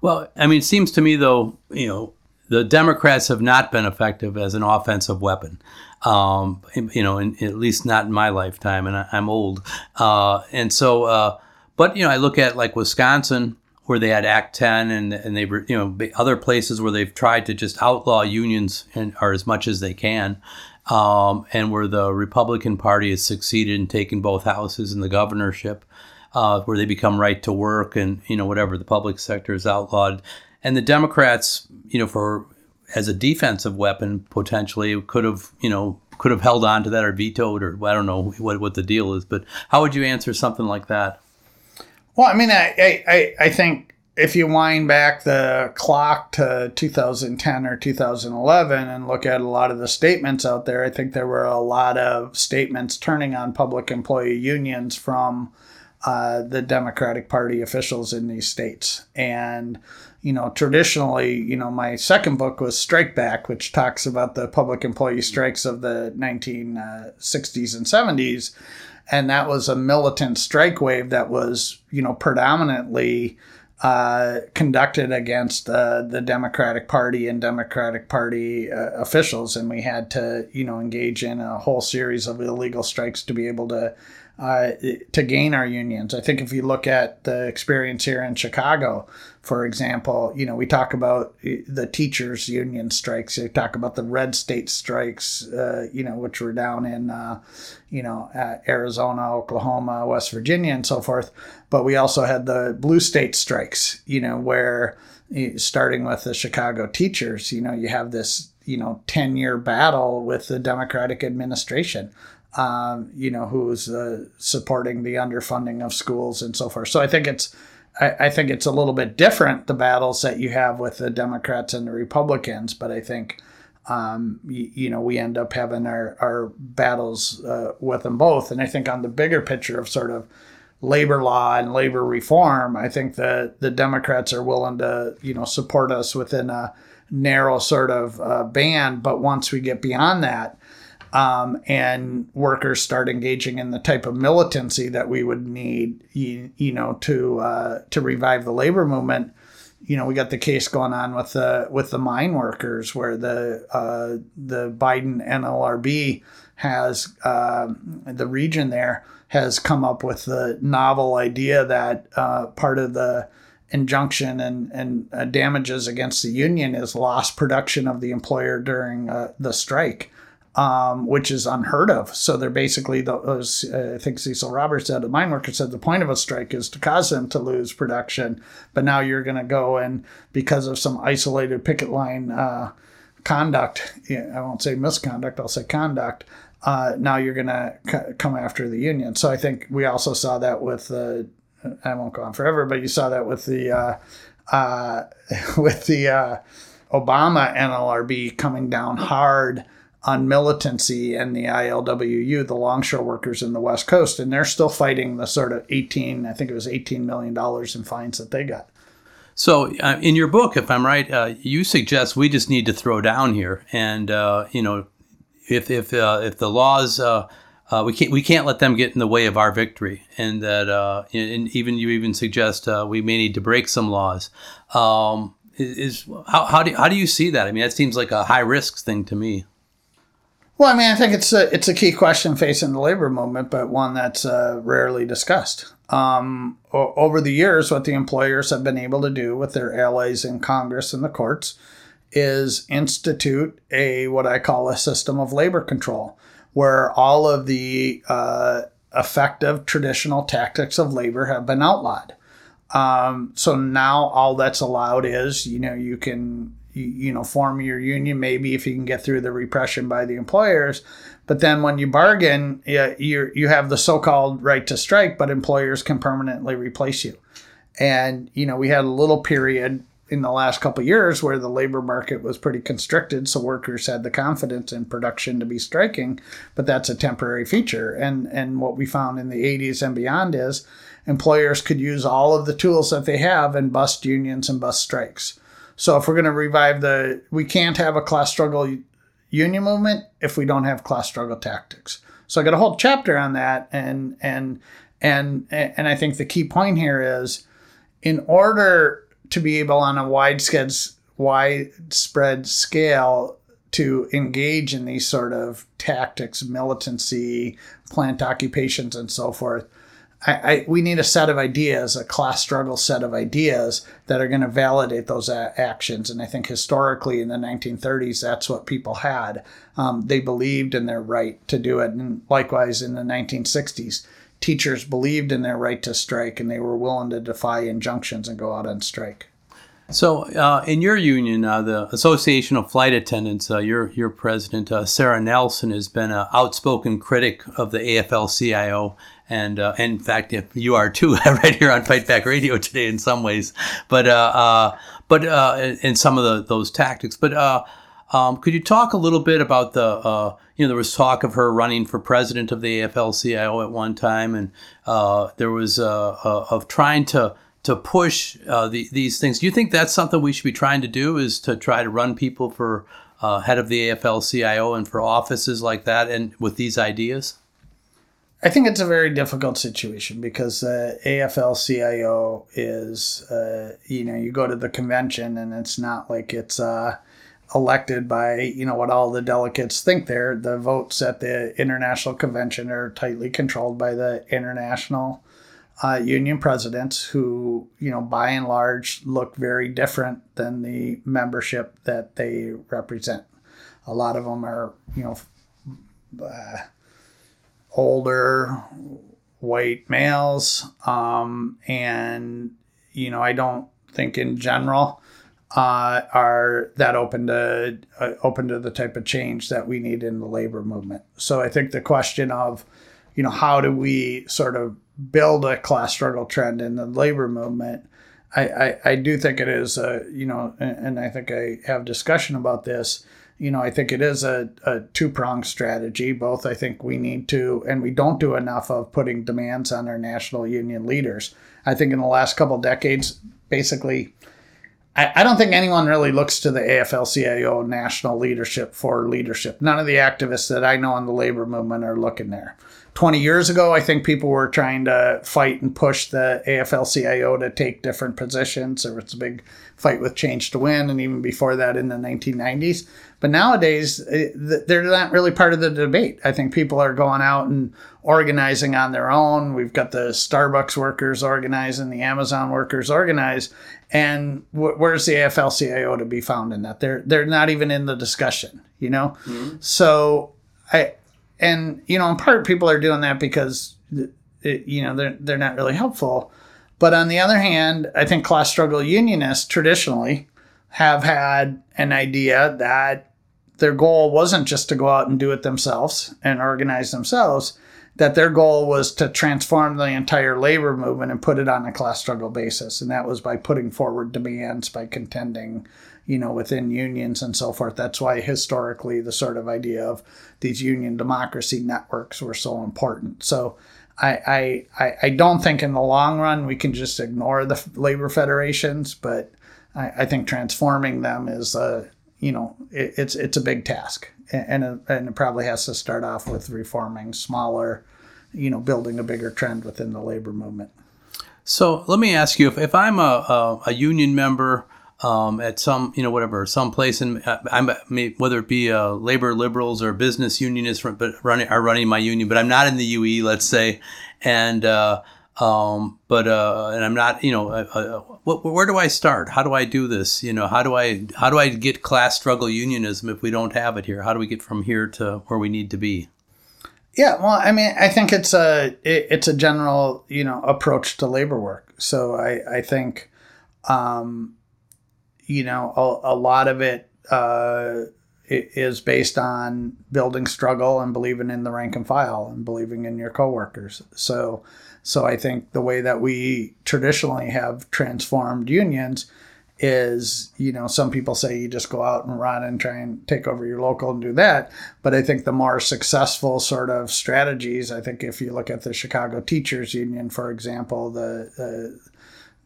Well, I mean, it seems to me though, you know, the Democrats have not been effective as an offensive weapon. Um, you know, in, at least not in my lifetime, and I, I'm old. Uh, and so, uh, but you know, I look at like Wisconsin, where they had Act 10, and and they were, you know, other places where they've tried to just outlaw unions and or as much as they can. Um, and where the Republican Party has succeeded in taking both houses and the governorship uh, where they become right to work and you know whatever the public sector is outlawed, and the Democrats, you know, for as a defensive weapon potentially could have you know could have held on to that or vetoed or I don't know what what the deal is, but how would you answer something like that? Well, I mean, I, I, I- I think if you wind back the clock to 2010 or 2011 and look at a lot of the statements out there, I think there were a lot of statements turning on public employee unions from uh, the Democratic Party officials in these states. And, you know, traditionally, you know, my second book was Strike Back, which talks about the public employee strikes of the 1960s and 70s and that was a militant strike wave that was you know predominantly uh, conducted against uh, the Democratic Party and Democratic Party uh, officials, and we had to you know engage in a whole series of illegal strikes to be able to. Uh, to gain our unions, I think if you look at the experience here in Chicago, for example, you know we talk about the teachers' union strikes. You talk about the red state strikes, uh, you know, which were down in uh, you know, uh, Arizona, Oklahoma, West Virginia, and so forth. But we also had the blue state strikes, you know, where eh, starting with the Chicago teachers, you know, you have this, you know, 10 year battle with the Democratic administration, um, you know, who's uh, supporting the underfunding of schools and so forth. So I think it's, I, I think it's a little bit different, the battles that you have with the Democrats and the Republicans, but I think um, you, you, know, we end up having our, our battles uh, with them both. And I think on the bigger picture of sort of labor law and labor reform, I think that the Democrats are willing to, you know, support us within a narrow sort of uh, band. But once we get beyond that, um, and workers start engaging in the type of militancy that we would need, you, you know, to uh, to revive the labor movement, you know, we got the case going on with the with the mine workers, where the uh, the Biden NLRB has uh, the region there has come up with the novel idea that uh, part of the injunction and, and uh, damages against the union is lost production of the employer during uh, the strike, um, which is unheard of. So they're basically those. Uh, I think Cecil Roberts said, the mine worker said, the point of a strike is to cause them to lose production. But now you're going to go and because of some isolated picket line uh, conduct, I won't say misconduct, I'll say conduct. Uh, now you're going to c- come after the union. So I think we also saw that with the I won't go on forever, but you saw that with the uh, uh, with the Obama NLRB coming down hard on militancy and the ILWU, the longshore workers in the West Coast, and they're still fighting the sort of 18, I think it was 18 million dollars in fines that they got. So, uh, in your book, if I'm right, uh, you suggest we just need to throw down here, and uh, you know, if if uh, if the laws uh, uh, we can't we can't let them get in the way of our victory, and that and even you even suggest we may need to break some laws. Um, is, how how do how do you see that? I mean, that seems like a high risk thing to me. Well, I mean, I think it's a it's a key question facing the labor movement, but one that's uh, rarely discussed. Um, o- over the years, what the employers have been able to do with their allies in Congress and the courts is institute a what I call a system of labor control where all of the uh, effective traditional tactics of labor have been outlawed. Um, so now all that's allowed is, you know, you can, you, know, form your union maybe if you can get through the repression by the employers. But then when you bargain, you you have the so-called right to strike, but employers can permanently replace you. And you know, we had a little period in the last couple years where the labor market was pretty constricted so workers had the confidence in production to be striking but that's a temporary feature and and what we found in the 80s and beyond is employers could use all of the tools that they have and bust unions and bust strikes so if we're going to revive the we can't have a class struggle union movement if we don't have class struggle tactics so i got a whole chapter on that and and and and i think the key point here is in order to be able on a widespread widespread scale to engage in these sort of tactics, militancy, plant occupations, and so forth. I, I, we need a set of ideas, a class struggle set of ideas that are going to validate those a- actions. And I think historically in the 1930s, that's what people had. Um, they believed in their right to do it. And likewise in the 1960s, teachers believed in their right to strike and they were willing to defy injunctions and go out on strike. So, uh, in your union, uh, the Association of Flight Attendants, uh, your your president uh, Sara Nelson has been an outspoken critic of the AFL-CIO, and, uh, in fact, if you are too, right here on Fight Back Radio today in some ways, but uh, but in some of the, those tactics. But um, could you talk a little bit about the you know, there was talk of her running for president of the AFL-CIO at one time, and uh, there was uh, uh, of trying to to push uh, the, these things. Do you think that's something we should be trying to do? Is to try to run people for uh, head of the AFL-CIO and for offices like that, and with these ideas? I think it's a very difficult situation because uh, AFL-CIO is, you know, you go to the convention and it's not like it's elected by you know what all the delegates think they're. The votes at the international convention are tightly controlled by the international uh, union presidents who you know by and large look very different than the membership that they represent. A lot of them are you know uh, older white males um, and you know i don't think in general uh, are that open to uh, open to the type of change that we need in the labor movement. So I think the question of, you know, how do we sort of build a class struggle trend in the labor movement? I, I, I do think it is, a, you know, and, and I think I have discussion about this. You know, I think it is a, a two pronged strategy. Both, I think we need to, and we don't do enough of putting demands on our national union leaders. I think in the last couple decades, basically, I, I don't think anyone really looks to the AFL CIO national leadership for leadership. None of the activists that I know in the labor movement are looking there. 20 years ago, I think people were trying to fight and push the AFL CIO to take different positions. There was a big fight with Change to Win, and even before that in the 1990s. But nowadays, eh, they're not really part of the debate. I think people are going out and organizing on their own. We've got the Starbucks workers organizing, the Amazon workers organize, and where's the AFL CIO to be found in that? They're they're not even in the discussion, you know. Mm-hmm. So I and you know, in part, people are doing that because it, you know they're they're not really helpful. But on the other hand, I think class struggle unionists traditionally have had an idea that their goal wasn't just to go out and do it themselves and organize themselves, that their goal was to transform the entire labor movement and put it on a class struggle basis. And that was by putting forward demands, by contending you know, within unions and so forth. That's why historically the sort of idea of these union democracy networks were so important. So I, I, I don't think in the long run we can just ignore the labor federations, but I, I think transforming them is a, you know, it, it's, it's a big task. And and it probably has to start off with reforming smaller, you know, building a bigger trend within the labor movement. So let me ask you if, if I'm a, a, a union member um, at some, you know, whatever, some place, and uh, I'm whether it be uh, labor liberals or business unionists, but running are running my union, but I'm not in the UE, let's say, and uh, um, but uh, and I'm not, you know, uh, where do I start? How do I do this? You know, how do I how do I get class struggle unionism if we don't have it here? How do we get from here to where we need to be? Yeah, well, I mean, I think it's a it, it's a general you know approach to labor work. So I I think. Um, you know, a, a lot of it uh, is based on building struggle and believing in the rank and file and believing in your coworkers. So, so I think the way that we traditionally have transformed unions is, you know, some people say you just go out and run and try and take over your local and do that. But I think the more successful sort of strategies, I think if you look at the Chicago Teachers Union, for example, the, uh,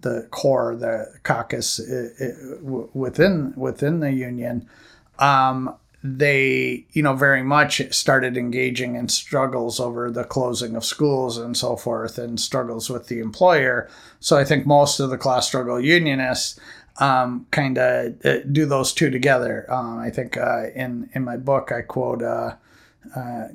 the CORE, the caucus it, it, within within the union, um, they you know very much started engaging in struggles over the closing of schools and so forth, and struggles with the employer. So I think most of the class struggle unionists. Um, kind of uh, do those two together. Um, I think uh, in in my book I quote uh, uh,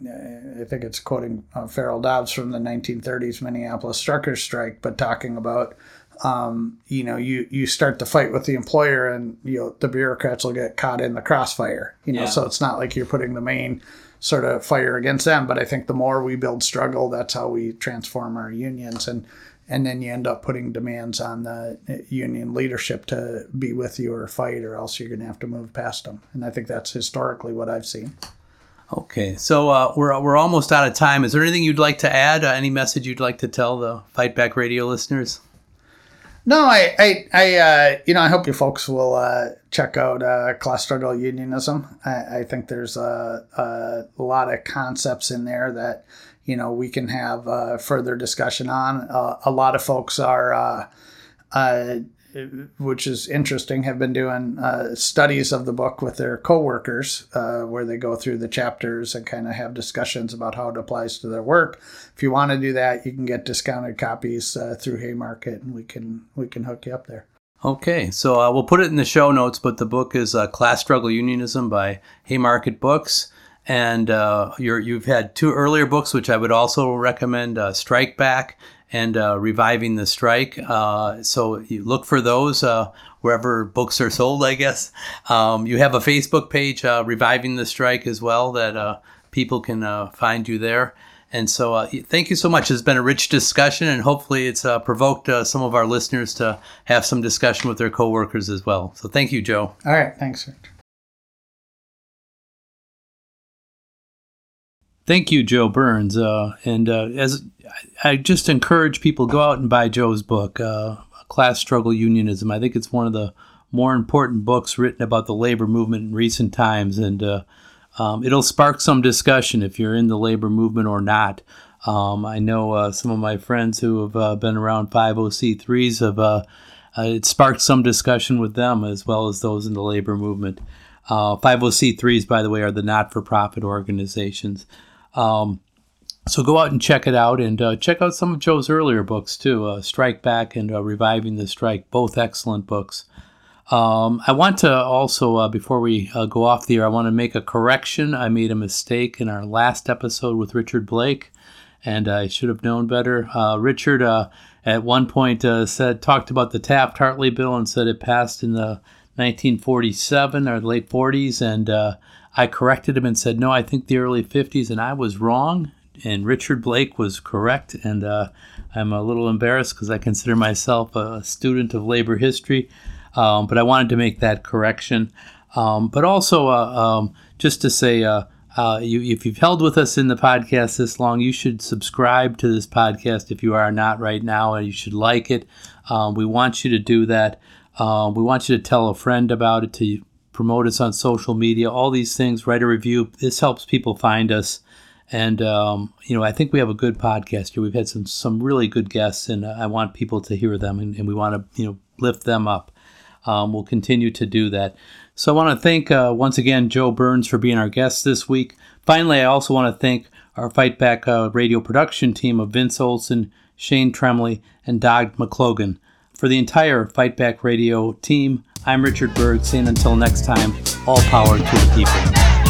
I think it's quoting uh, Farrell Dobbs from the 1930s Minneapolis truckers strike, but talking about um, you know, you you start to fight with the employer, and you know the bureaucrats will get caught in the crossfire. You know, yeah. so it's not like you're putting the main sort of fire against them. But I think the more we build struggle, that's how we transform our unions, and and then you end up putting demands on the union leadership to be with you or fight, or else you're going to have to move past them. And I think that's historically what I've seen. Okay, so uh, we're, we're almost out of time. Is there anything you'd like to add? Uh, any message you'd like to tell the Fight Back Radio listeners? No, I, I, I uh, you know, I hope you folks will uh, check out uh, Class Struggle Unionism. I, I think there's a, a, lot of concepts in there that, you know, we can have uh, further discussion on. Uh, a lot of folks are uh, which is interesting, have been doing uh, studies of the book with their coworkers, uh, where they go through the chapters and kind of have discussions about how it applies to their work. If you want to do that, you can get discounted copies uh, through Haymarket, and we can we can hook you up there. Okay, so uh, we'll put it in the show notes, but the book is uh, Class Struggle Unionism by Haymarket Books. And uh, you have had two earlier books, which I would also recommend Strike Back and uh, reviving the strike. Uh, so you look for those uh, wherever books are sold, I guess. Um, you have a Facebook page, uh, Reviving the Strike, as well, that uh, people can uh, find you there. And so, thank you so much. It's been a rich discussion, and hopefully, it's provoked some of our listeners to have some discussion with their coworkers as well. So, thank you, Joe. All right, thanks. Thank you, Joe Burns. Uh, and uh, as I just encourage people go out and buy Joe's book, uh, Class Struggle Unionism. I think it's one of the more important books written about the labor movement in recent times, and uh, um, it'll spark some discussion if you're in the labor movement or not. Um, I know uh, some of my friends who have uh, been around 50C3s have it sparked some discussion with them as well as those in the labor movement. 50C3s, by the way, are the not-for-profit organizations. Um, So go out and check it out, and uh, check out some of Joe's earlier books too. Uh, Strike Back and uh, Reviving the Strike, both excellent books. Um, I want to also, uh, before we uh, go off the air, I want to make a correction. I made a mistake in our last episode with Richard Blake, and I should have known better. Uh, Richard, at one point, said talked about the Taft Hartley bill and said it passed in the 1947 or late 40s, and I corrected him and said no, I think the early 50s, and I was wrong and Richard Blake was correct. And uh, I'm a little embarrassed because I consider myself a student of labor history, um, but I wanted to make that correction. Um, but also, uh, um, just to say, uh, uh, you, if you've held with us in the podcast this long, you should subscribe to this podcast if you are not right now, and you should like it. Um, we want you to do that. Um, we want you to tell a friend about it, to promote us on social media, all these things, write a review. This helps people find us. And um, you know, I think we have a good podcast here. We've had some some really good guests, and I want people to hear them, and, and we want to you know lift them up. Um, we'll continue to do that. So I want to thank uh, once again Joe Burns for being our guest this week. Finally, I also want to thank our Fight Back uh, radio production team of Vince Olson, Shane Tremley, and Doug McClogan. For the entire Fight Back radio team, I'm Richard Berg saying until next time, all power to the people.